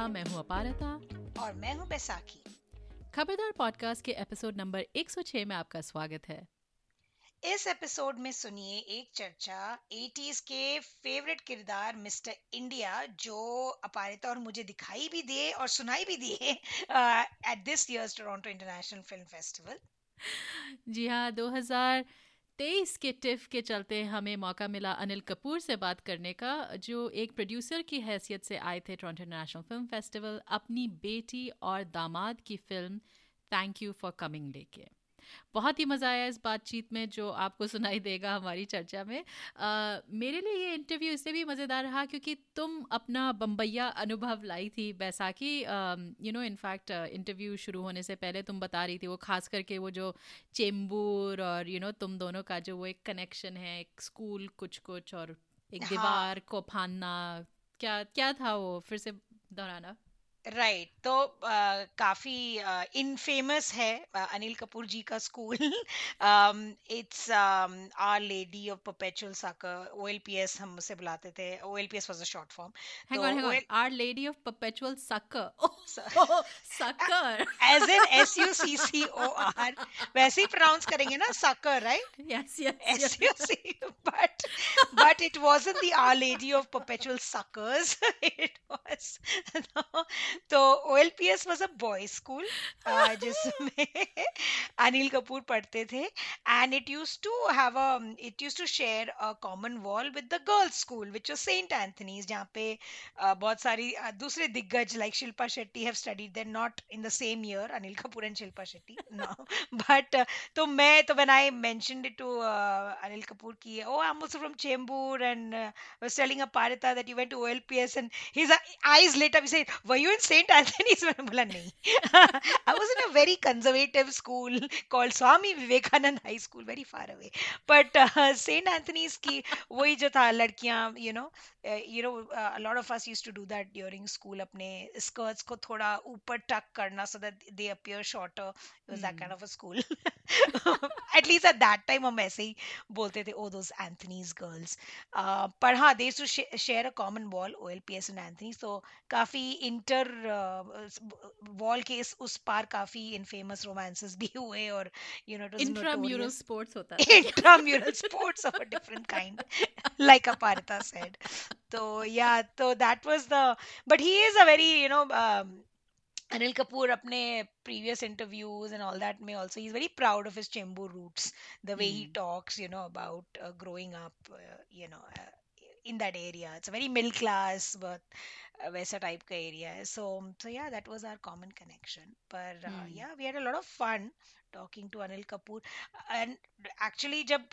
नमस्कार मैं हूँ अपारता। और मैं हूँ बैसाखी। खबरदार पॉडकास्ट के एपिसोड नंबर 106 में आपका स्वागत है। इस एपिसोड में सुनिए एक चर्चा 80s के फेवरेट किरदार मिस्टर इंडिया जो अपारिता और मुझे दिखाई भी दिए और सुनाई भी दिए at this year's Toronto international film festival जी हाँ 2023 के टिफ के चलते हमें मौका मिला अनिल कपूर से बात करने का, जो एक प्रोड्यूसर की हैसियत से आए थे टोरंटो इंटरनेशनल फ़िल्म फेस्टिवल अपनी बेटी और दामाद की film thank you for coming लेके। बहुत ही मज़ा आया इस बातचीत में जो आपको सुनाई देगा हमारी चर्चा में। आ, मेरे लिए ये इंटरव्यू इससे भी मज़ेदार रहा क्योंकि तुम अपना बम्बैया अनुभव लाई थी Baisakhi. You know in fact interview शुरू होने से पहले तुम बता रही थी वो खास करके वो जो चेंबूर और यू you नो know, तुम दोनों का जो वो एक कनेक्शन है एक स्कूल कुछ कुछ और एक हाँ. दीवार को फानना क्या क्या था वो? फिर से दोहराना। Right right. तो आ, काफ़ी इनफेमस है आ, अनिल कपूर जी का school it's our lady of perpetual succour OLPS हम उसे बुलाते थे. OLPS was a short form hang on our lady of perpetual succour succour as in S U C C O R वैसे ही प्रोनाउंस करेंगे ना साकर right yes yes S U C but but it wasn't the our lady of perpetual succours it was तो O L P S was a boy school जिसमें अनिल कपूर पढ़ते थे. And it used to have a it used to share a common wall with the girls school which Saint Anthony's जहाँ पे uh, बहुत सारी uh, दूसरे दिग्गज like Shilpa Shetty have studied there not in the same year Anil Kapoor and Shilpa Shetty no but तो मैं तो when I mentioned it to Anil Kapoor की ओ I am also from Chembur and was telling a parita that you went to OLPS and his eyes lit up. He said were you in St. Anthony's मैंने बोला नहीं I was in a very conservative school called Swami Vivekanand High School very far away but uh, St. Anthony's की वही जो था लड़कियाँ you know uh, you know uh, a lot of us used to do that during school अपने skirts को थोड़ा ऊपर tuck करना so that they appear shorter it was hmm. that kind of a school at least at that time हम ऐसे ही बोलते थे oh those Anthony's girls uh, पर हाँ they used to sh share a common wall OLPS and Anthony's तो काफ़ी और wall के इस उस पार काफी इन फेमस रोमांसेस भी हुए और यू नो इंट्राम्यूरल स्पोर्ट्स होता है intramural sports of a different kind like Aparta said तो या तो that was the but he is a very you know Anil Kapoor, apne previous interviews and all that, may also he's very proud of his Chembur roots. The way he talks, you know, about uh, growing up, uh, you know, uh, in that area. It's a very middle class but वैसा type का area है so so yeah that was our common connection पर yeah we had a lot of fun talking to Anil Kapoor and actually जब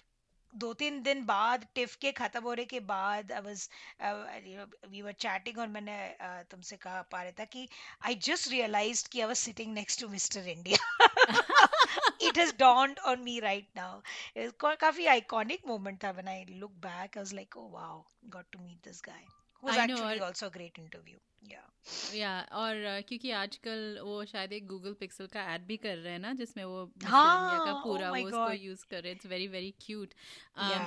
दो तीन दिन बाद tiff के खत्म होने के बाद I was we were chatting और मैंने uh, तुमसे कहा पा रहा था कि आई जस्ट रियलाइज्ड कि I was sitting next to Mister India it has dawned on me right now. It was quite a iconic moment when I look back. I was like, oh wow, got to meet this guy. Was I actually know, also a great interview. Yeah. Yeah, और uh, क्योंकि आजकल वो शायद एक Google pixel का add भी कर रहे हैं ना जिसमें वो हाँ, का oh पूरा oh वो उसको यूज़ कर रहे इट्स वेरी वेरी क्यूट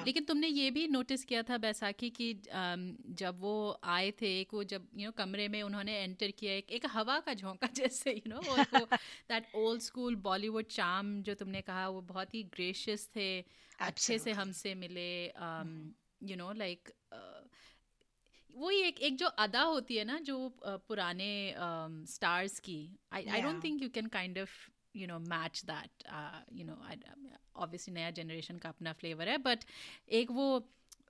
लेकिन तुमने ये भी नोटिस किया था बैसाखी की um, जब वो आए थे एक वो जब यू नो कमरे में उन्होंने एंटर किया एक एक हवा का झोंका जैसे यू नो वो that old school Bollywood charm जो तुमने कहा वो बहुत ही ग्रेशियस थे अच्छे से हमसे मिले यू नो लाइक वही एक एक जो अदा होती है ना जो पुराने स्टार्स की I I don't think you can kind of you know match that you know obviously नया जनरेशन का अपना फ्लेवर है बट एक वो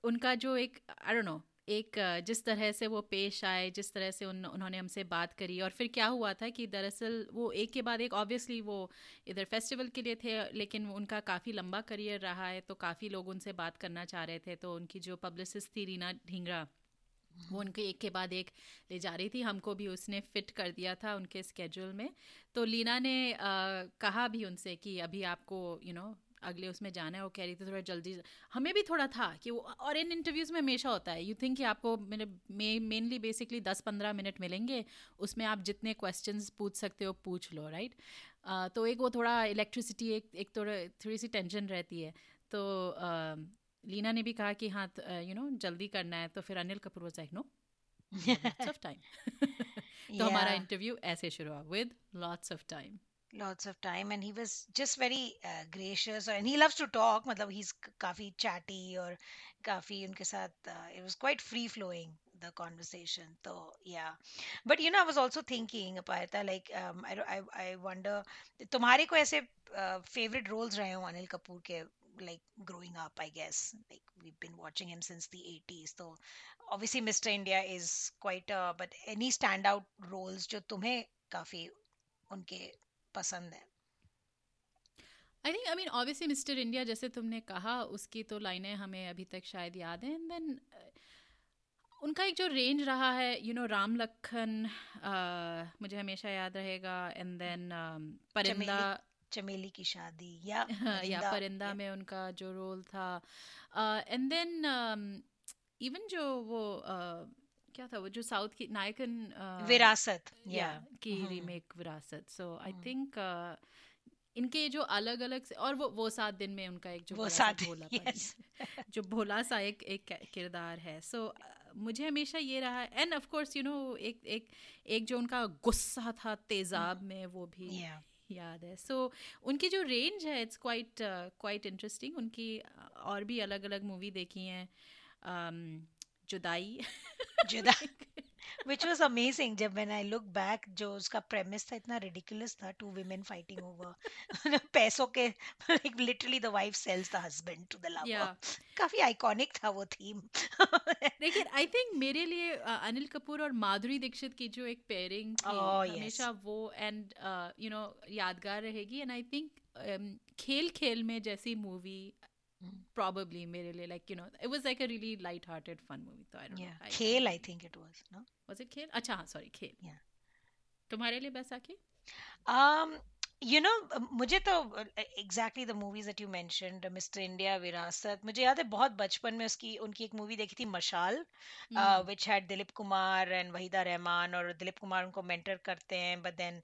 उनका जो एक आई डोंट नो एक जिस तरह से वो पेश आए जिस तरह से उन उन्होंने हमसे बात करी और फिर क्या हुआ था कि दरअसल वो एक के बाद एक ऑब्वियसली वो इधर फेस्टिवल के लिए थे लेकिन उनका काफ़ी लंबा करियर रहा है तो काफ़ी लोग उनसे बात करना चाह रहे थे तो उनकी जो पब्लिसिस्ट थी रीना ढींगरा वो उनके एक के बाद एक ले जा रही थी। हमको भी उसने फिट कर दिया था उनके स्केड्यूल में। तो लीना ने आ, कहा भी उनसे कि अभी आपको यू you नो know, अगले उसमें जाना है। वो कह रही थी थोड़ा जल्दी हमें भी थोड़ा था कि वो और इन इंटरव्यूज़ में हमेशा होता है। यू थिंक कि आपको मेरे मेनली बेसिकली दस पंद्रह मिनट मिलेंगे उसमें आप जितने क्वेश्चंस पूछ सकते हो पूछ लो राइट right? तो एक वो थोड़ा इलेक्ट्रिसिटी एक एक थोड़ा थोड़ी सी टेंशन रहती है। तो लीना ने भी कहा कि हाँ यू नो जल्दी करना है तो फिर Anil Kapoor was like no lots of time तो हमारा इंटरव्यू ऐसे शुरू हुआ with lots of time lots of time and he was just very uh, gracious and he loves to talk matlab he's kafi chatty or kafi unke sath uh, it was quite free flowing the conversation so yeah but you know i was also thinking apayata like um, I, I i wonder tumhare ko aise uh, favorite roles rahe ho anil kapoor ke like growing up i guess like we've been watching him since the 80s so obviously mr india is quite a but any standout roles jo tumhe kafi unke पसंद है I think I mean obviously mister India जैसे तुमने कहा उसकी तो लाइनें हमें अभी तक शायद याद हैं एंड देन उनका एक जो रेंज रहा है यू नो राम लखन मुझे हमेशा याद रहेगा एंड देन परिंदा चमेली की शादी या या परिंदा में उनका जो रोल था। एंड देन इवन जो वो uh, क्या था वो जो साउथ की नायकन uh, विरासत या की रीमेक विरासत। सो आई थिंक इनके जो अलग अलग से और वो वो सात दिन में उनका एक जो वो सात भोला yes. जो भोला सा एक एक किरदार है। सो so, मुझे हमेशा ये रहा and of course you know एक एक एक जो उनका गुस्सा था तेजाब में वो भी yeah. याद है। सो so, उनकी जो रेंज है इट्स क्वाइट क्वाइट इंटरेस्टिंग उनकी और भी अलग अलग मूवी देखी हैं um, Judaai. Judaai which was amazing जब मैन आई लुक बैक जो उसका प्रेमिस था इतना रिडिकुलस था टू वीमेन फाइटिंग ओवर पैसों के like literally the wife sells the husband to the lover काफ़ी आइकॉनिक था वो थीम लेकिन आई थिंक मेरे लिए अनिल कपूर और माधुरी दीक्षित की जो एक पेयरिंग oh, हमेशा वो एंड यू नो यादगार रहेगी. एंड आई थिंक खेल खेल में जैसी movie probably mere like you know it was like a really light-hearted fun movie so i don't yeah. know I, khel i think it was no? Was it khel? Acha sorry khel. Yeah. tumhare liye baisakhi um you know मुझे तो exactly the movies that you mentioned mister India Virasat मुझे याद है बहुत बचपन में उसकी उनकी एक मूवी देखी थी Mashaal which had Dilip Kumar and Waheeda Rehman और दिलीप कुमार उनको मेंटर करते हैं but then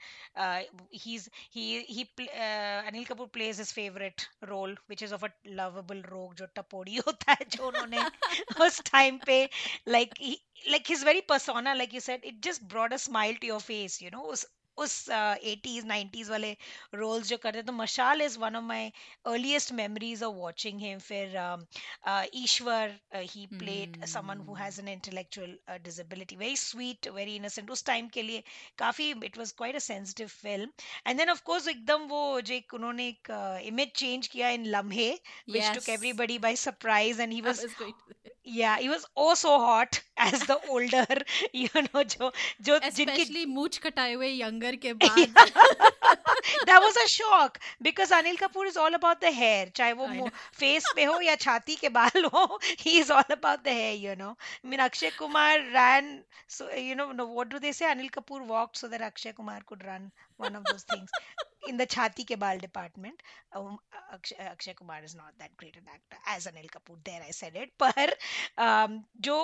he he Anil Kapoor plays his favourite role which is of a lovable rogue जो टपोड़ी होता है जो उन्होंने उस टाइम पे like like his very persona like you said it just brought a smile to your face you know उस उस eighties uh, nineties वाले रोल्स जो करते तो Mashaal is one of my earliest memories of watching him. फिर Eeshwar he played someone who has an intellectual disability very sweet very innocent उस time के लिए काफ़ी it was quite a sensitive film and then of course एकदम वो जो एक उन्होंने एक इमेज चेंज किया in Lamhe which took everybody by surprise and he was yeah he was oh so hot as the older you know jo jo especially mooch kataye hue younger tiger के बाद that was a shock because Anil Kapoor is all about the hair चाहे वो face पे हो या छाती के बाल हो he is all about the hair you know Akshay Kumar run you know what do they say Anil Kapoor walk so that Akshay Kumar could run one of those things in the chhati ke baal department um, akshay, akshay kumar is not that great an actor as anil kapoor there i said it पर um, जो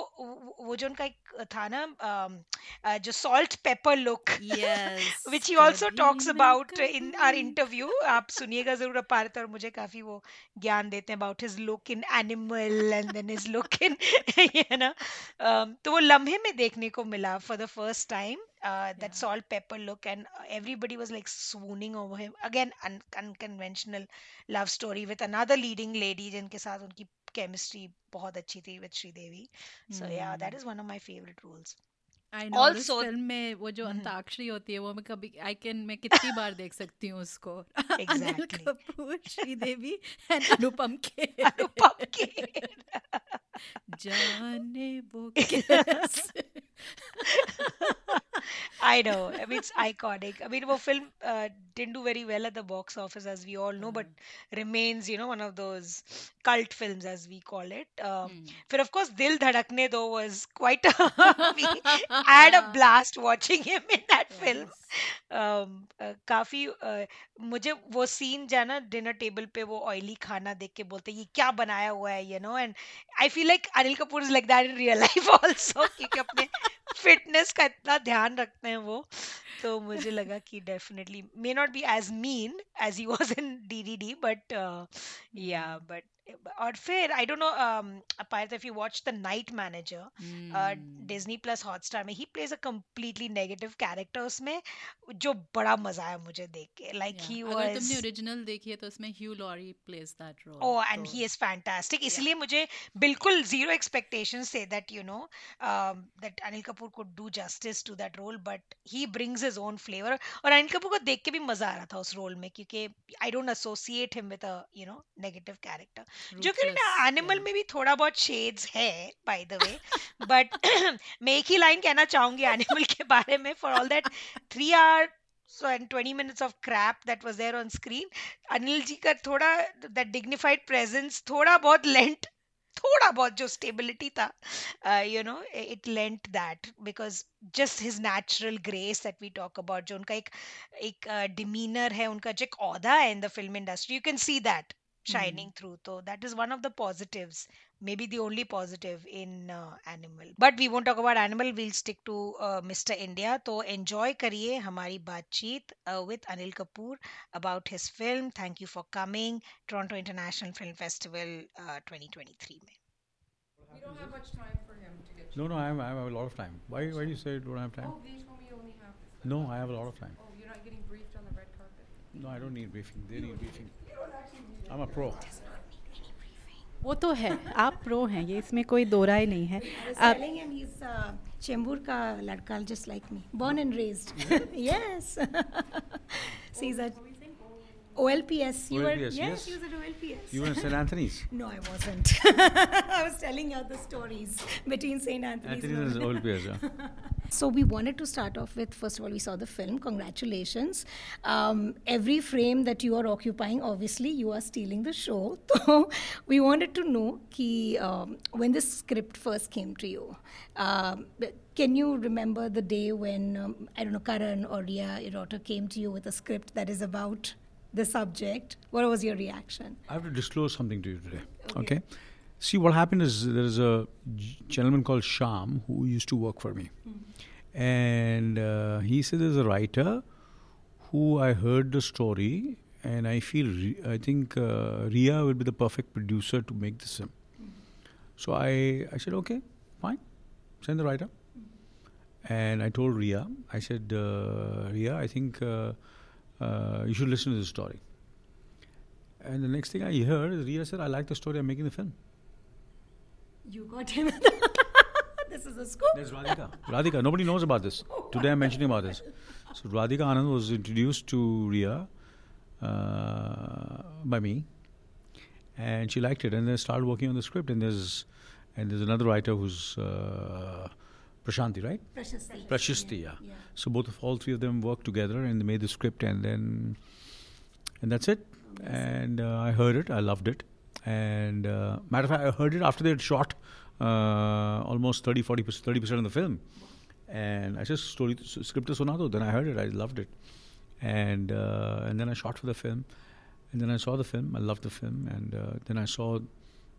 वो जो उनका एक था ना um, uh, जो salt pepper look yes which he also talks about in our interview आप सुनिएगा ज़रूर अपारत और मुझे काफ़ी वो ज्ञान देते हैं about his look in animal and then his look in you know um, तो वो लम्हे में देखने को मिला for the first time uh, that yeah. salt pepper look and everybody was like swooning over him again un- unconventional love story with another leading lady जिनके साथ उनकी chemistry बहुत अच्छी थी with Sridevi so mm. yeah that is one of my favorite roles also film में वो जो अंताक्षरी होती है वो मैं कभी आई कैन मैं कितनी बार देख सकती हूँ उसको अनिल कपूर श्रीदेवी एंड अनुपम के अनुपम के जाने वो I know. I mean, it's iconic. I mean, the film uh, didn't do very well at the box office, as we all know, mm. but hmm. remains, you know, one of those cult films, as we call it. Um, mm. But of course, Dil Dhadakne, Do, was quite i had a blast watching him in that yes. film. Um, uh, काफ़ी uh, मुझे वो scene जो है ना dinner table पे वो oily खाना देख के बोलते ये क्या बनाया हुआ है you know and I feel like Anil Kapoor is like that in real life also क्योंकि अपने फिटनेस का इतना ध्यान रखते हैं वो। तो मुझे लगा कि definitely may not be as mean as he was in DDD but yeah but और फिर I don't know apart if you watch the night manager Disney plus Hotstar में he plays a completely negative character उसमें जो बड़ा मज़ा आया मुझे देख के लाइक ही वाज अगर तुमने ओरिजिनल देखी है तो उसमें Hugh Laurie plays that role oh and he is fantastic इसलिए मुझे बिल्कुल ज़ीरो एक्सपेक्टेशंस थे that you know that Anil Kapoor could do justice to that role but he brings his own flavour और अनिल कपूर को देख के भी मज़ा आ रहा था उस रोल में क्योंकि I don't associate him with you know negative character जो कि एनिमल में भी थोड़ा बहुत शेड्स है बाय द वे बट मैं एक ही लाइन कहना चाहूँगी एनिमल के बारे में. For all that three hour so and 20 minutes of crap that was there on screen Anil ji का थोड़ा that dignified presence थोड़ा बहुत lent थोड़ा बहुत जो स्टेबिलिटी था you know it lent that because just his natural grace that we talk about जो उनका एक एक डिमीनर uh, है उनका जो एक औदा है in the film industry you can see that shining through तो that is one of the the positives, maybe the only positive in uh, Animal. But we won't talk about Animal. We'll stick to uh, Mr. India. So enjoy kariye hamari baatcheet uh, with Anil Kapoor about his film. Thank you for coming. Toronto International Film Festival 2023 mein. We don't have much time for him to get. No, no, I have, I have a lot of time. Why, why do you say you don't have time? Oh, they told me you only have. No, I have a lot of time. Oh, you're not getting briefed on the red carpet. No, I don't need briefing. They need briefing. I'm a pro. वो तो है आप pro हैं ये इसमें कोई दो राय नहीं है। आप चेंबूर का लड़का just like me born and raised yes see is a OLPS. You OLPS, were yes, yes. you were at OLPS. You were in St. Anthony's. no, I wasn't. I was telling you the stories between St. Anthony's. Anthony's and OLPS. Yeah. so we wanted to start off with first of all we saw the film. Congratulations. Um, every frame that you are occupying, obviously you are stealing the show. So we wanted to know ki, um, when this script first came to you. Um, can you remember the day when um, I don't know Karan or Ria, daughter, came to you with a script that is about the subject, what was your reaction? I have to disclose something to you today. Okay. okay? See, what happened is there is a gentleman called Sham who used to work for me. Mm-hmm. And uh, he said there's a writer who I heard the story, and I feel, re- I think uh, Ria will be the perfect producer to make this film. Mm-hmm. So I, I said, okay, fine, send the writer. Mm-hmm. And I told Ria, I said, uh, Ria, I think uh, uh, you should listen to the story. And the next thing I heard is Ria said, I like the story, I'm making the film. You got him. this is a scoop. There's Radhika. Radhika, nobody knows about this. Today I'm mentioning about this. So Radhika Anand was introduced to Ria uh, by me, and she liked it, and then started working on the script. And there's and there's another writer who's uh, Prashanti, right? Prashasti. Prashasti, yeah. yeah. So both of all three of them worked together and they made the script, and then and that's it. And uh, I heard it, I loved it, and uh, matter of fact, I heard it after they had shot uh, almost 30, 40, 30 percent of the film, and I just story script to sonado. Then I heard it, I loved it, and uh, and then I shot for the film, and then I saw the film, I loved the film, and uh, then I saw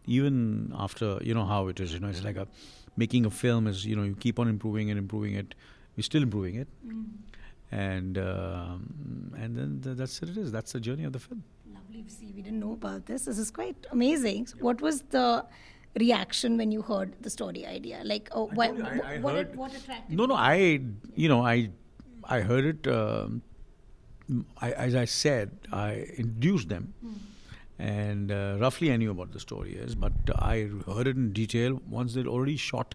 even after you know how it is, you know, it's like a making a film is you know you keep on improving and improving it. We're still improving it, mm. and um, and then th- that's what it is. That's the journey of the film. Lovely. To see, we didn't know about this. This is quite amazing. What was the reaction when you heard the story idea? Like, oh, what, I, I what, heard, what attracted? No, no. I, you know, I, I heard it. Um, I, as I said, I induced them. Mm and uh, roughly I knew about the story, yes, but I heard it in detail once they'd already shot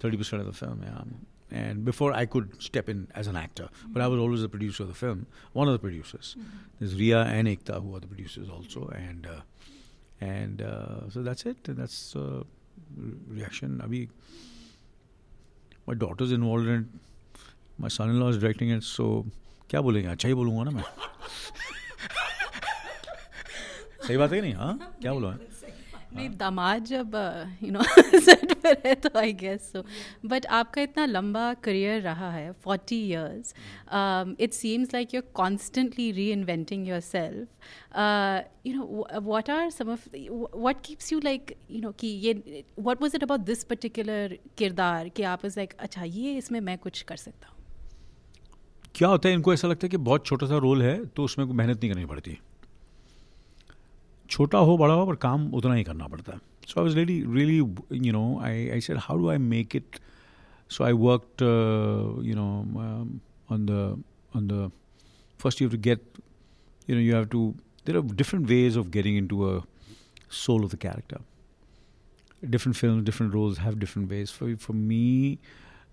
30% of the film, yeah. And before I could step in as an actor, but I was always the producer of the film, one of the producers. Mm-hmm. There's Ria and Ekta who are the producers also, and uh, and uh, so that's it. That's uh, reaction. Abhi, my daughter's involved in it. My son-in-law is directing it, so क्या बोलेंगे अच्छा ही बोलूँगा ना मैं सही बात है नहीं? हाँ क्या बोलो? नहीं दामाद जब यू नो सेट पर है तो आई गेस सो बट आपका इतना लंबा करियर रहा है forty years it seems like you're constantly reinventing yourself you know what are some of what keeps you like you know कि ये what was it about this particular किरदार कि आप इज़ लाइक अच्छा ये इसमें मैं कुछ कर सकता हूँ क्या होता है इनको ऐसा लगता है कि बहुत छोटा सा रोल है तो उसमें मेहनत नहीं करनी पड़ती। छोटा हो बड़ा हो पर काम उतना ही करना पड़ता है सो I was really really you know I I said how do I make it so I worked you know on the on the first you have to get you know you have to there are different ways of getting into a soul of the character different films different roles have different ways for for me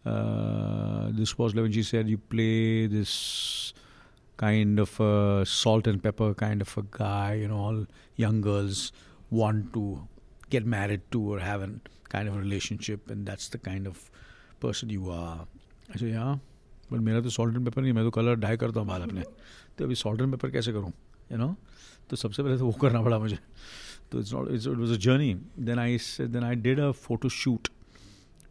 uh, this was when she said you play this kind of a salt and pepper kind of a guy you know all young girls want to get married to or have a kind of a relationship and that's the kind of person you are I said yeah but मेरा तो salt and paper नहीं मैं तो colour die करता हूँ बाल अपने तो अभी सॉल्ट एंड पेपर कैसे करूँ यू नो तो सबसे पहले तो वो करना पड़ा मुझे तो it's not it's it was a journey then I then I did a photo shoot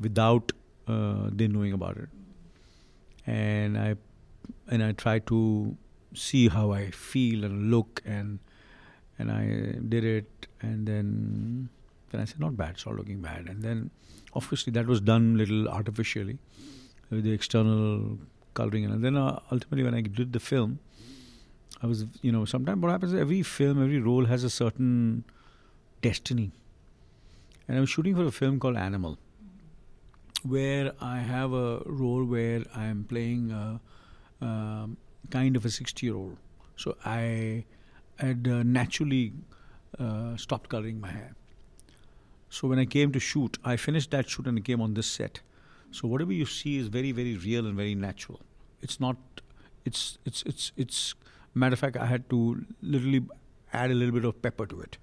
without they knowing about it and I and I try to see how I feel and look and and I did it and then then I said not bad, it's all looking bad. And then obviously that was done little artificially with the external coloring and then uh, ultimately when I did the film, I was you know sometimes what happens is every film every role has a certain destiny, and I was shooting for a film called Animal, where I have a role where I am playing. Uh, um kind of a 60 year old so I had uh, naturally uh, stopped coloring my hair so when I came to shoot I finished that shoot and I came on this set so whatever you see is very, very real and very natural. It's not. It's it's it's it's. Matter of fact, I had to literally add a little bit of pepper to it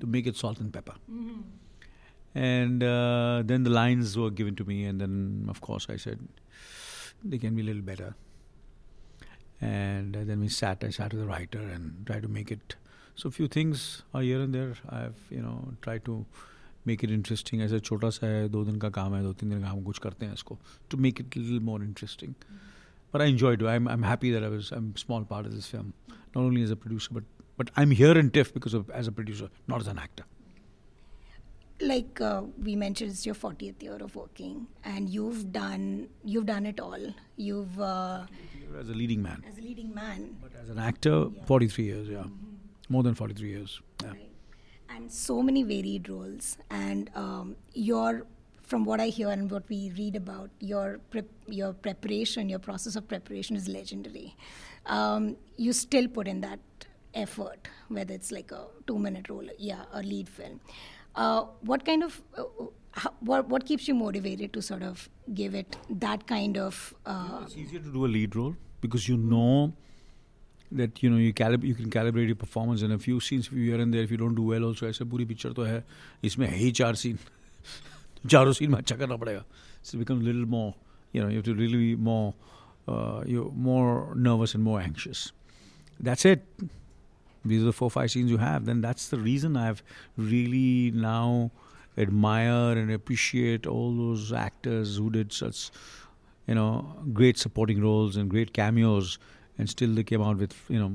to make it salt and pepper. And uh, then the lines were given to me, and then of course I said they can be a little better And uh, then we sat. I sat with the writer and tried to make it. So a few things are here and there. I've you know tried to make it interesting ऐसे छोटा सा है दो दिन का काम है दो तीन दिन का हम कुछ करते हैं इसको to make it little more interesting but I enjoy do I am happy that I was I am small part of this film not only as a producer but but I am here in tiff because of as a producer not as an actor like uh, we mentioned it's your 40th year of working and you've done you've done it all. You've uh, as a leading man. As a leading man. But as an actor 43 years yeah. More than 43 years yeah. And so many varied roles and um, your from what i hear and what we read about your prep, your preparation your process of preparation is legendary. Um, you still put in that effort whether it's like a two minute role yeah a lead film what kind of uh, how, what, what keeps you motivated to sort of give it that kind of uh, it's easier to do a lead role because you know that you know you calib- you can calibrate your performance and a few scenes here and there if you don't do well also ऐसे पूरी picture तो है इसमें है ही चार scene चारों scene में अच्छा करना पड़ेगा so it becomes a little more you know you have to really be more uh, you're more nervous and more anxious that's it these are the four five scenes you have then that's the reason I've really now admire and appreciate all those actors who did such you know great supporting roles and great cameos and still they came out with you know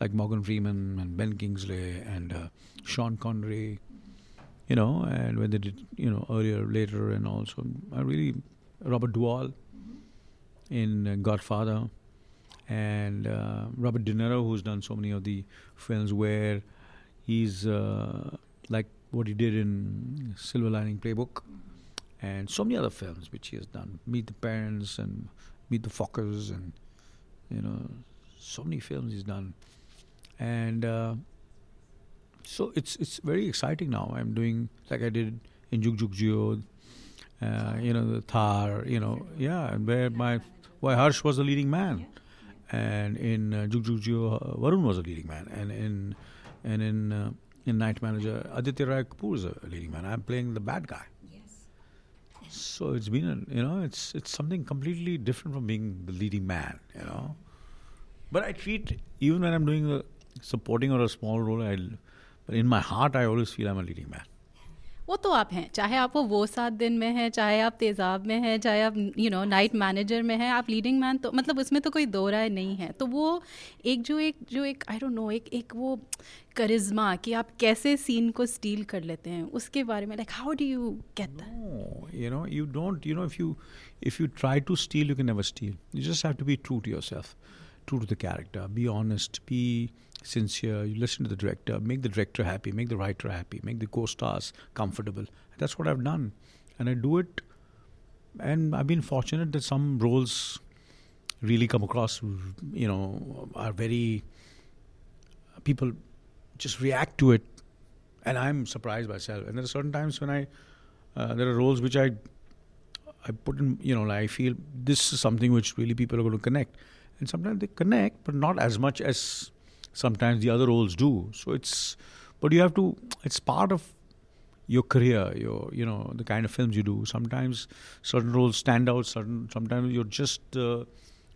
like Morgan Freeman and Ben Kingsley and uh, Sean Connery, you know, and when they did you know earlier, later, and also I really Robert Duvall in uh, Godfather, and uh, Robert De Niro, who's done so many of the films where he's uh, like what he did in Silver Lining Playbook, and so many other films which he has done. Meet the Parents and Meet the Fockers and you know so many films he's done. And uh, so it's it's very exciting now. I'm doing like i did in Jug Jugg Jeeyo, uh, you know the thar you know yeah where my why harsh was the leading man and in uh, Jug Jugg Jeeyo, uh, varun was a leading man. And in and in uh, in night manager aditya roy kapoor is a leading man. I'm playing the bad guy. Yes. so it's been a, you know it's it's something completely different from being the leading man you know. But i treat even when i'm doing a supporting or a small role i but in my heart i always feel i'm a leading man वो तो आप हैं। चाहे आप वो वो सात दिन में हैं चाहे आप तेज़ाब में हैं चाहे आप यू नो नाइट मैनेजर में हैं आप लीडिंग मैन तो मतलब उसमें तो कोई दो राय नहीं है। तो वो एक जो एक जो एक आई डोंट नो एक एक वो करिश्मा कि आप कैसे सीन को स्टील कर लेते हैं उसके बारे में like how do you get that no you know you don't you know if you if you try to steal you can never steal. You just have to be true to yourself true to the character, be honest, be sincere. You listen to the director, make the director happy, make the writer happy, make the co-stars comfortable. That's what I've done, and I do it. And I've been fortunate that some roles really come across, you know, are very people just react to it, and I'm surprised myself. And there are certain times when I uh, there are roles which I I put in, you know, like I feel this is something which really people are going to connect, and sometimes they connect, but not as much as sometimes the other roles do. So it's, but you have to. It's part of your career, your you know the kind of films you do. Sometimes certain roles stand out. Certain sometimes you're just uh,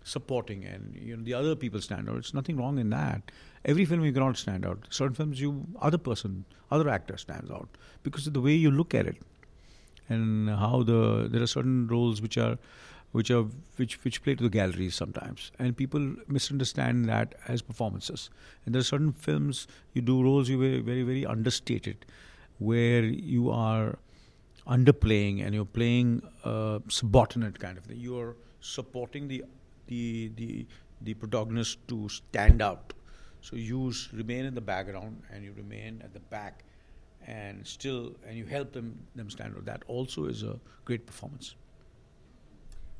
supporting, and you know the other people stand out. It's nothing wrong in that. Every film you cannot stand out. Certain films you other person, other actor stands out because of the way you look at it, and how the there are certain roles which are which are which which play to the galleries sometimes, and people misunderstand that as performances. And there are certain films you do roles you very very very understated, where you are underplaying and you're playing a subordinate kind of thing. You are supporting the the the the protagonist to stand out. So you remain in the background and you remain at the back, and still and you help them them stand out. That also is a great performance.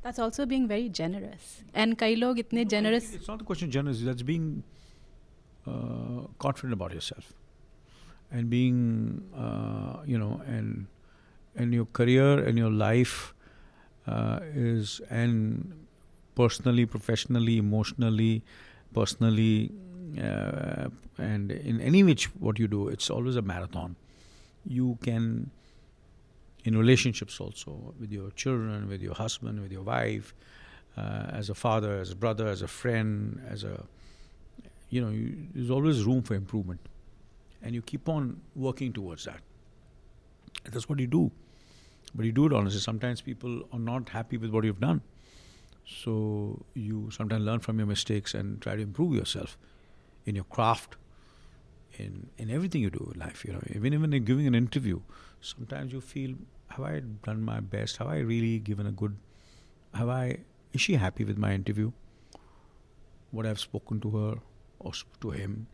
That's also being very generous. And kai log itne no, generous. It's not a question of generous. That's being uh, confident about yourself and being, uh, you know, and and your career and your life uh, is and personally, professionally, emotionally, personally, uh, and in any which what you do, it's always a marathon. You can in relationships also with your children, with your husband, with your wife, uh, as a father, as a brother, as a friend, as a you know, you, there's always room for improvement, and you keep on working towards that. That's what you do, but you do it honestly. Sometimes people are not happy with what you've done, so you sometimes learn from your mistakes and try to improve yourself in your craft, in in everything you do in life. You know, even even in giving an interview, sometimes you feel, have I done my best? Have I really given a good? Have I? Is she happy with my interview? What I've spoken to her or to him?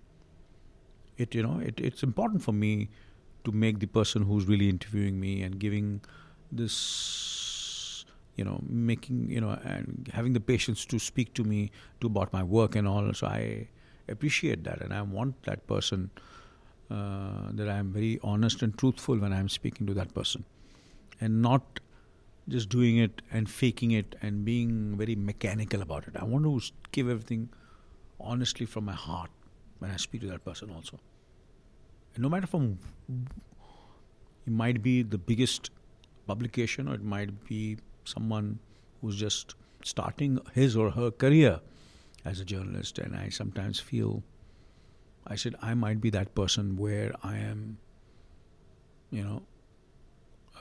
It you know it, it's important for me to make the person who's really interviewing me and giving this you know making you know and having the patience to speak to me to about my work and all so i appreciate that and i want that person uh, that i'm very honest and truthful when i'm speaking to that person. And not just doing it and faking it and being very mechanical about it. I want to give everything honestly from my heart when i speak to that person also. And no matter from it might be the biggest publication or it might be someone who's just starting his or her career as a journalist and i sometimes feel i said i might be that person where i am you know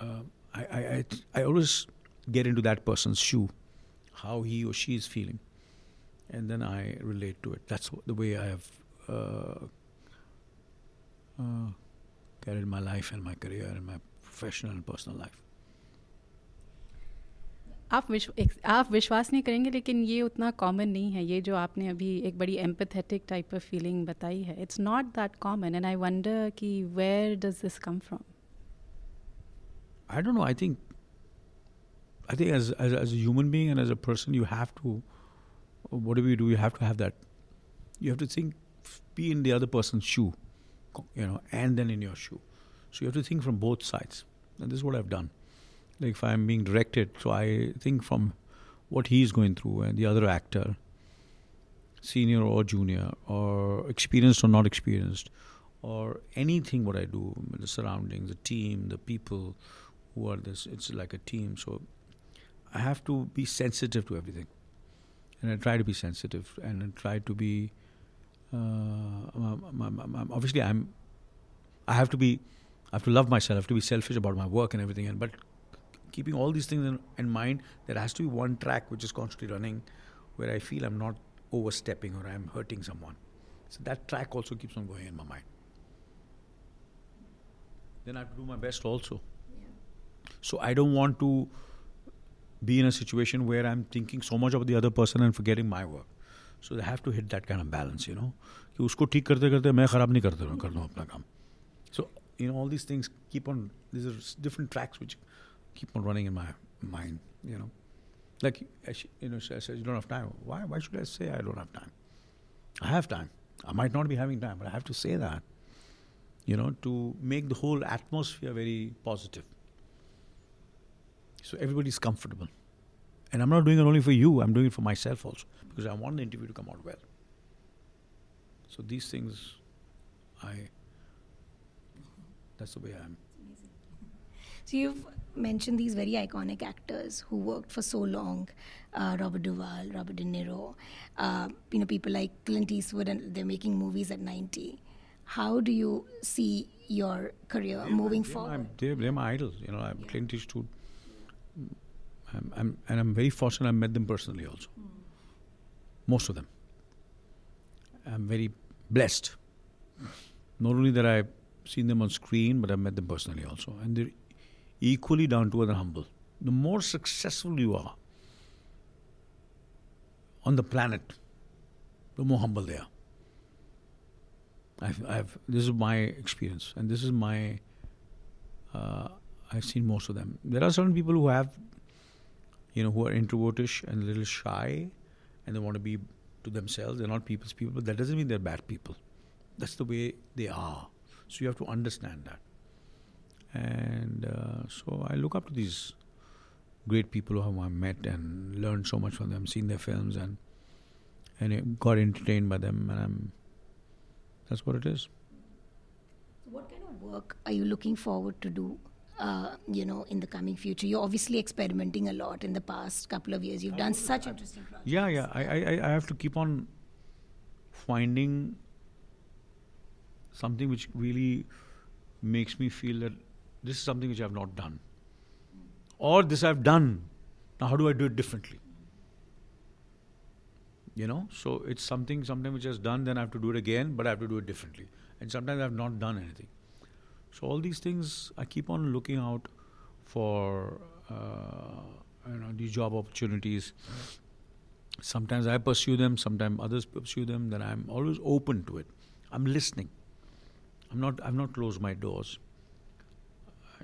uh, I, I, I, I always get into that person's shoe how he or she is feeling and then i relate to it. That's the way i have uh, uh, carried my life and my career and my professional and personal life आप विश्व आप विश्वास नहीं करेंगे, लेकिन ये उतना common नहीं है। ये जो आपने अभी एक बड़ी एम्पथेटिक टाइप ऑफ़ फीलिंग बताई है it's not that common and I wonder कि where does this come from I don't know I think I think as as as human being and as a person you have to what do you do you have to have that you have to think be in the other person shoe you know and then in your shoe so you have to think from both sides and this what I have done Like if I'm being directed, so I think from what he's going through and the other actor, senior or junior, or experienced or not experienced, or anything what I do, the surroundings, the team, the people who are this, it's like a team. So I have to be sensitive to everything. And I try to be sensitive and I try to be, uh, um, um, um, obviously I'm, I have to be, I have to love myself, I have to be selfish about my work and everything. And, but keeping all these things in, in mind, there has to be one track which is constantly running where I feel I'm not overstepping or I'm hurting someone. So that track also keeps on going in my mind. Then I have to do my best also. So I don't want to be in a situation where I'm thinking so much about the other person and forgetting my work. So they have to hit that kind of balance, you know. कि उसको ठीक करते करते मैं ख़राब नहीं करते रहूँ कर दूँ अपना काम So you know all these things keep on. These are s- different tracks which keep on running in my mind, you know. Like you know, I said, you don't have time. Why? Why should I say I don't have time? I have time. I might not be having time, but I have to say that. You know, to make the whole atmosphere very positive. So everybody's comfortable. And I'm not doing it only for you, I'm doing it for myself also. Because I want the interview to come out well. So these things I that's the way I am. So you've mentioned these very iconic actors who worked for so long, uh, Robert Duvall, Robert De Niro, uh, you know, people like Clint Eastwood, and they're making movies at 90. How do you see your career moving They're forward? My, they're, they're my idols. You know, I'm Clint Eastwood. I'm, I'm, and I'm very fortunate I met them personally also. Most of them. I'm very blessed. Not only that I've seen them on screen, but I've met them personally also. And they're equally down to and humble. The more successful you are on the planet, the more humble they are. I've, I've, this is my experience, and this is my. Uh, I've seen most of them. There are certain people who have, you know, who are introvertish and a little shy, and they want to be to themselves. They're not people's people, but that doesn't mean they're bad people. That's the way they are. So you have to understand that. And uh, so I look up to these great people whom I've met and learned so much from them, seen their films, and and got entertained by them, and I'm. That's what it is. What kind of work are you looking forward to do? Uh, you know, in the coming future, you're obviously experimenting a lot. In the past couple of years, you've done such interesting projects. Yeah, yeah. I, I, I- I have to keep on finding something which really makes me feel that this is something which I've not done. Or this I've done. Now, how do I do it differently? You know? So it's something, something which has done, then I have to do it again, but I have to do it differently. And sometimes I've not done anything. So all these things, I keep on looking out for, uh, you know, these job opportunities sometimes I pursue them, sometimes others pursue them. Then I'm always open to it. I'm listening. I'm not. I've not closed my doors.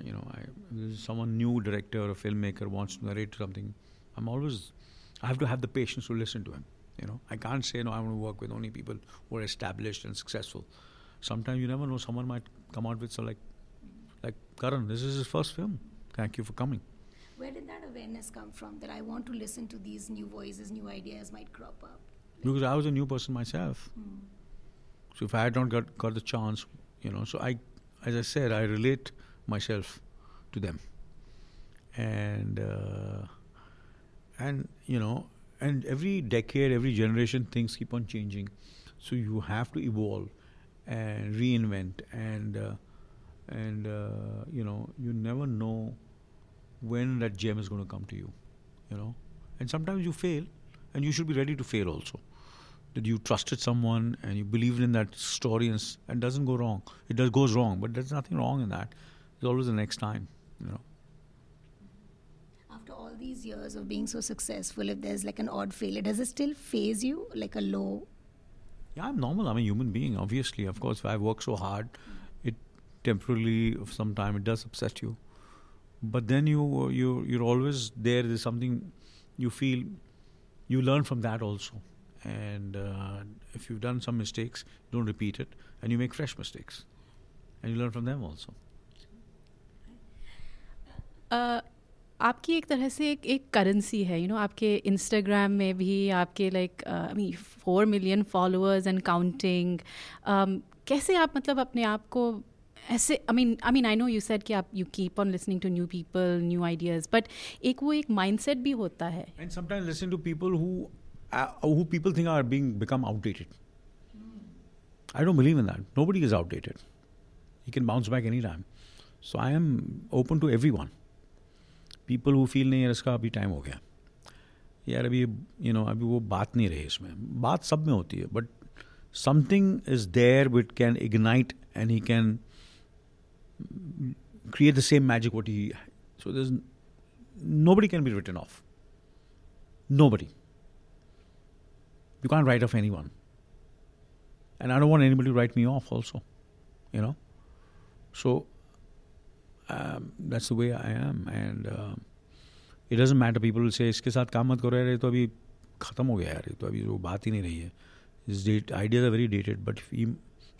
You know, I, someone new director or a filmmaker wants to narrate something. I'm always. I have to have the patience to listen to him. You know, I can't say no. I want to work with only people who are established and successful. Sometimes you never know. Someone might come out with so like, like Karan. This is his first film. Thank you for coming. Where did that awareness come from? That I want to listen to these new voices, new ideas might crop up. because I was a new person myself. Hmm. So if I had not got, got the chance, you know, so I, as I said, I relate myself to them, and uh, and you know, and every decade, every generation, things keep on changing, so you have to evolve and reinvent, and uh, and uh, you know, you never know when that gem is going to come to you, you know, and sometimes you fail, and you should be ready to fail also that you trusted someone and you believed in that story and, and doesn't go wrong. It does goes wrong, but there's nothing wrong in that. There's always the next time, you know. After all these years of being so successful, if there's like an odd failure, does it still phase you like a low? Yeah, I'm normal. I'm a human being. Obviously, of course, if I work so hard, it temporarily, of some time, it does upset you. But then you you you're always there. There's something you feel. You learn from that also, and uh, if you've done some mistakes, don't repeat it, and you make fresh mistakes, and you learn from them also. आपकी एक तरह से एक एक currency है you no आपके Instagram में भी आपके like four million followers and counting कैसे आप मतलब अपने आप को ऐसे I mean I mean I know you said कि आप you keep on listening to new people new ideas but एक वो एक माइंडसेट भी होता है। And back any time so I am open to everyone people वो फील नहीं यार इसका अभी टाइम हो गया। यार अभी यू नो अभी वो बात नहीं रही इसमें। बात सब में होती है but something is there which can ignite and he can create the same magic what he so this nobody can be written off nobody you can write off anyone and I dot want anybody write me off also you know so um, that's the way I am. And uh, it doesn't इसके साथ काम मत करो यार तो अभी ख़त्म हो गया यार ये तो अभी वो बात ही नहीं रही है is date ideas very dated but he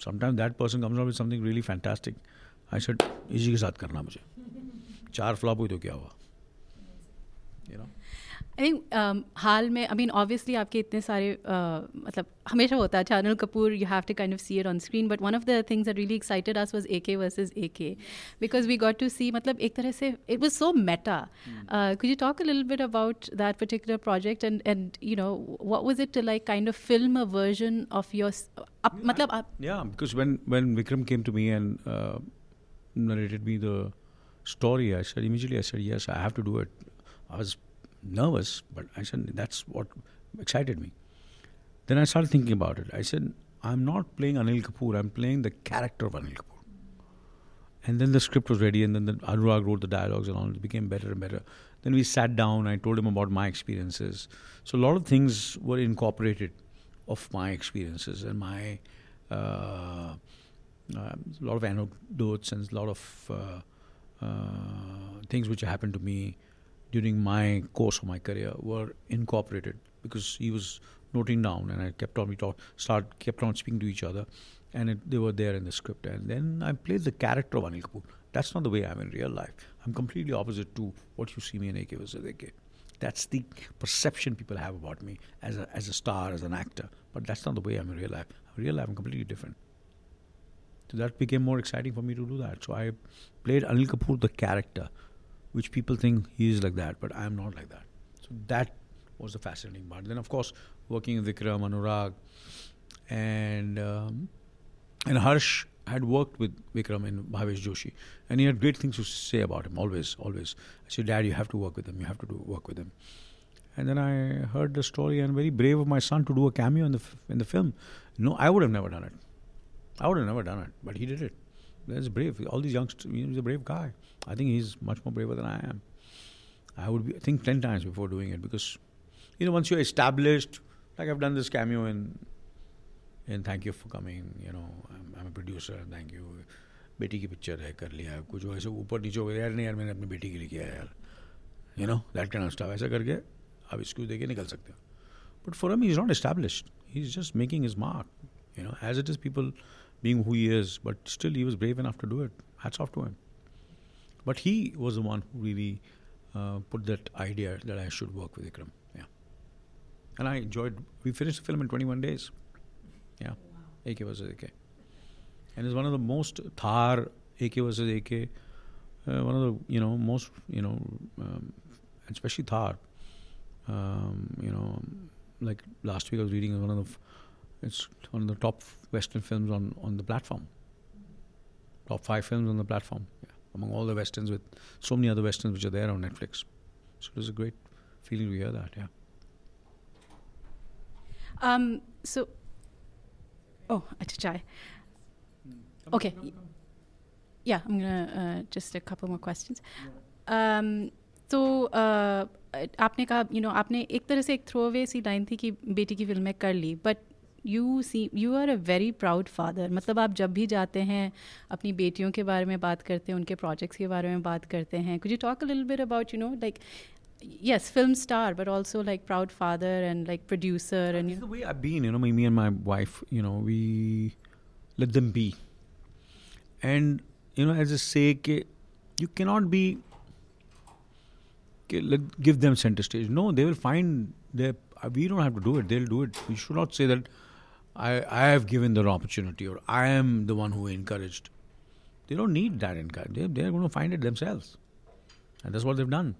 sometimes that person comes with something really fantastic I should इसी के साथ करना मुझे चार फ्लॉप हुई तो क्या हुआ you know? I think um, हाल में आई मीन ऑब्वियसली आपके इतने सारे uh, मतलब हमेशा होता है Anil Kapoor you have to kind of see it on screen but one of the things that really excited us was AK versus AK because we got to see मतलब एक तरह से it was so meta could you talk a little bit about that particular project and and you know what was it to like kind of film a version of your मतलब आप Yeah, because when when Vikram came to me and uh, narrated me the story, I said immediately, I said yes, I have to do it. I was nervous, but I said that's what excited me. Then I started thinking about it. I said I'm not playing Anil Kapoor. I'm playing the character of Anil Kapoor. And then the script was ready, and then the Anurag wrote the dialogues and all. It became better and better. Then we sat down. I told him about my experiences. So a lot of things were incorporated of my experiences and my uh, uh, a lot of anecdotes and a lot of uh, uh, things which happened to me during my course of my career were incorporated because he was noting down and I kept on we talk start kept on speaking to each other and it, they were there in the script and then I played the character of Anil Kapoor. That's not the way I am in real life. I'm completely opposite to what you see me in AK vs AK. That's the perception people have about me as a, as a star, as an actor. But that's not the way I'm in real life. In real life, I'm completely different. So that became more exciting for me to do that. So I played Anil Kapoor, the character, which people think he is like that, but I'm not like that. So that was the fascinating part. Then, of course, working with Vikram, Anurag, and um, and Harsh had worked with Vikram and Bhavesh Joshi, and he had great things to say about him. Always, always. I said, Dad, you have to work with him. You have to do work with him. And then I heard the story, and very brave of my son to do a cameo in the in the film. No, I would have never done it. I would have never done it, but he did it. That's brave. All these youngsters, you know, he's a brave guy. I think he's much more braver than I am. I would be, think ten times before doing it because, you know, once you're established, like I've done this cameo in, in Thank You for Coming. You know, I'm, I'm a producer. Thank you. बेटी की picture है कर लिया कुछ ऐसे ऊपर नीचे हो गया यार नहीं यार मैंने अपनी बेटी के लिए किया है यार you know that can stop ऐसा करके आप इसको देके निकल सकते हो बट फॉर हम is not established he is just making his mark you know, as it is people being who he is, but still he was brave enough to do it. Hats off to him. But he was the one who really uh, put that idea that I should work with Vikram. Yeah. And I enjoyed, we finished the film in 21 days. Yeah. AK versus AK. And it's one of the most Thar, AK versus AK, uh, one of the, you know, most, you know, um, especially Thar. Um, you know, like last week I was reading one of the it's one of the top Western films on, on the platform. Top five films on the platform. Yeah. Among all the Westerns, with so many other Westerns which are there on Netflix. So it was a great feeling to hear that, yeah. Um, so, oh, acha chai. Okay. Yeah, I'm gonna uh, just a couple more questions. Um, तो uh, आपने कहा you know आपने एक तरह से एक throw away सी line थी कि बेटी की फिल्में कर ली but you see you are a very proud father मतलब आप जब भी जाते हैं अपनी बेटियों के बारे में बात करते हैं उनके प्रोजेक्ट्स के बारे में बात करते हैं कुछ you talk a little bit about you know like yes film star but also like proud father and like producer and you It's know the way I've been, you know, me, me and my wife, you know, we let them be. And, you know, as I say, ke, you cannot be, ke, let, give them center stage. No, they will find their, uh, we don't have to do it, they'll do it. We should not say that I, I have given the opportunity or I am the one who encouraged. They don't need that encouragement. They, they're going to find it themselves. And that's what they've done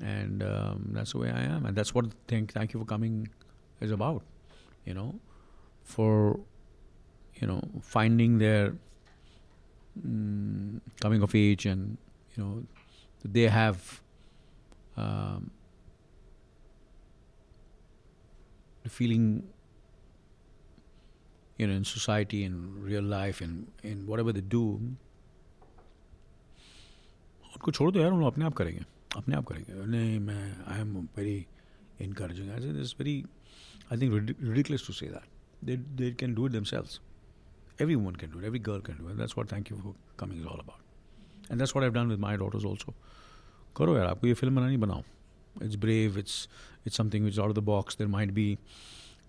and um, that's the way I am, and that's what thank thank you for coming is about, you know, for you know finding their mm, coming of age and you know they have um, the feeling you know in society in real life in in whatever they do उनको छोड़ दो यार उन लोग अपने आप करेंगे अपने आप करेंगे नहीं मैं I am very encouraging. I think it's very, I think rid- ridiculous to say that. They they can do it themselves. Everyone can do it. Every girl can do it. That's what Thank You for Coming is all about. And that's what I've done with my daughters also. करो यार आपको ये film बनानी बनाओ it's brave it's it's something which is out of the box there might be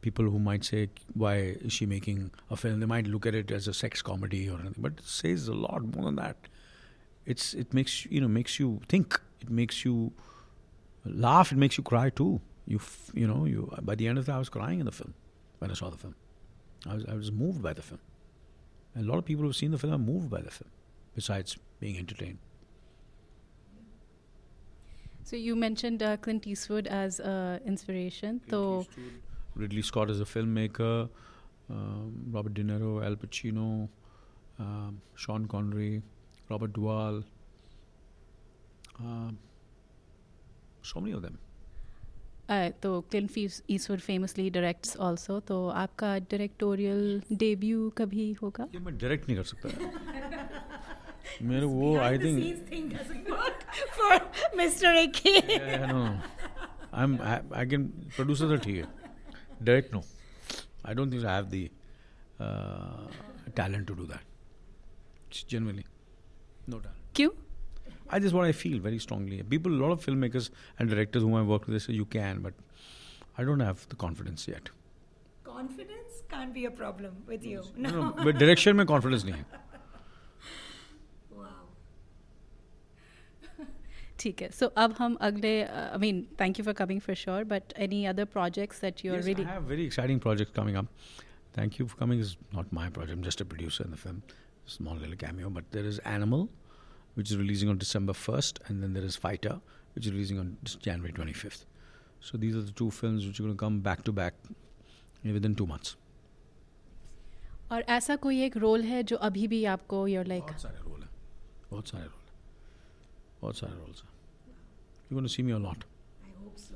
people who might say why is she making a film? They might look at it as a sex comedy or anything but it says a lot more than that. It's it makes you know makes you think. It makes you laugh. It makes you cry too. You f- you know you by the end of it i was crying in the film when i saw the film. I was, I was moved by the film. And a lot of people who've seen the film are moved by the film besides being entertained. So you mentioned uh, Clint Eastwood as uh, inspiration. So Ridley Scott is a filmmaker, um, Robert De Niro, Al Pacino, um, Sean Connery, Robert Duvall. Um, so तो Clint Eastwood famously directs also तो आपका directorial debut कभी होगा? ये मैं direct नहीं कर सकता। मेरे वो I think for mister I I can producer तो ठीक है। direct no I don't think I have the uh, talent to do that genuinely no talent क्यों? I just what I feel very strongly. People, a lot of filmmakers and directors whom I worked with, they say you can, but I don't have the confidence yet. Confidence can't be a problem with you. No, no, but direction में confidence नहीं है. ठीक है. So अब हम अगले uh, I mean thank you for coming for sure. But any other projects that you're yes, really I have very exciting projects coming up. Thank you for coming. is not my project. I'm just a producer in the film. Small little cameo. But there is Animal, which is releasing on December 1st, and then there is Fighter, which is releasing on just January 25th. So these are the two films which are going to come back to back within two months. और ऐसा कोई एक role है जो अभी भी आपको you're like बहुत सारे रोल हैं बहुत सारे रोल हैं बहुत सारे रोल्स हैं You to see me a lot. I hope so.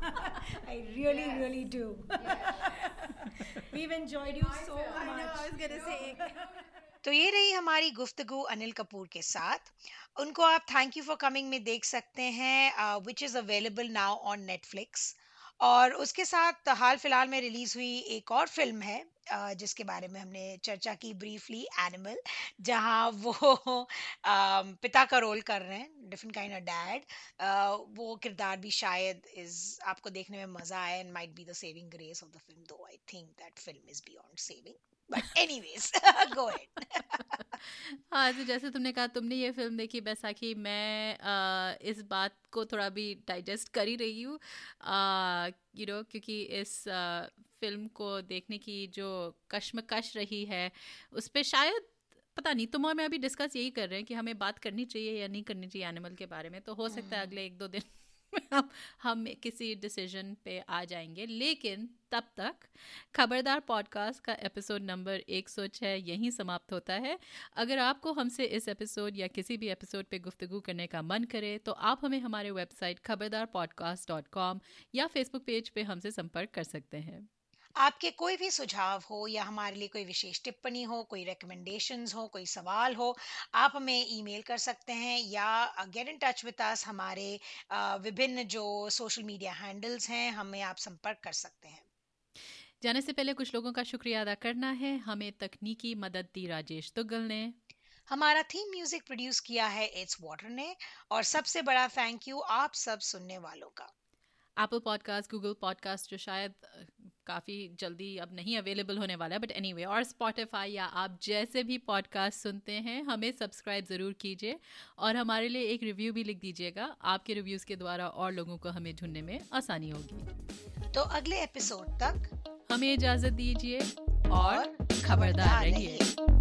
I really, really do. We've enjoyed you so much. तो ये रही हमारी गुफ्तगु अनिल कपूर के साथ उनको आप थैंक यू फॉर कमिंग में देख सकते हैं which is available now on Netflix और उसके साथ हाल फ़िलहाल में रिलीज़ हुई एक और फ़िल्म है जिसके बारे में हमने चर्चा की ब्रीफली, एनिमल, जहाँ वो पिता का रोल कर रहे हैं, डिफरेंट काइंड ऑफ़ डैड। वो किरदार भी शायद इज़, आपको देखने में मज़ा आए and might be the saving grace of the film though I think that film is beyond saving but anyways go हाँ तो जैसे तुमने कहा तुमने ये फ़िल्म देखी बैसाखी मैं आ, इस बात को थोड़ा भी डाइजेस्ट कर ही रही हूँ। यू नो क्योंकि इस आ, फ़िल्म को देखने की जो कश्मकश रही है उस पर शायद पता नहीं तुम और मैं अभी डिस्कस यही कर रहे हैं कि हमें बात करनी चाहिए या नहीं करनी चाहिए एनिमल के बारे में तो हो सकता है अगले एक दो दिन हम हम किसी डिसीज़न पे आ जाएँगे। लेकिन तब तक खबरदार पॉडकास्ट का एपिसोड नंबर 106 यहीं समाप्त होता है। अगर आपको हमसे इस एपिसोड या किसी भी एपिसोड पे गुफ्तगू करने का मन करे तो आप हमें हमारे वेबसाइट खबरदार या फेसबुक पेज पे हमसे संपर्क कर सकते हैं। आपके कोई भी सुझाव हो या हमारे लिए कोई विशेष टिप्पणी हो कोई रिकमेंडेशंस हो कोई सवाल हो आप हमें ईमेल कर सकते हैं या get in touch with us हमारे विभिन्न जो सोशल मीडिया हैंडल्स हैं हमें आप संपर्क कर सकते हैं। जाने से पहले कुछ लोगों का शुक्रिया अदा करना है। हमें तकनीकी मदद दी राजेश तुगल ने। हमारा थीम म्यूज़िक प्रोड्यूस किया है इट्स वाटर ने और सबसे बड़ा थैंक यू आप सब सुनने वालों का। एप्पल पॉडकास्ट गूगल पॉडकास्ट जो शायद काफ़ी जल्दी अब नहीं अवेलेबल होने वाला है बट एनी anyway, और स्पॉटिफाई या आप जैसे भी पॉडकास्ट सुनते हैं हमें सब्सक्राइब ज़रूर कीजिए और हमारे लिए एक रिव्यू भी लिख दीजिएगा। आपके रिव्यूज़ के द्वारा और लोगों को हमें ढूँढने में आसानी होगी। तो अगले एपिसोड तक हमें इजाज़त दीजिए और और खबरदार रहिए।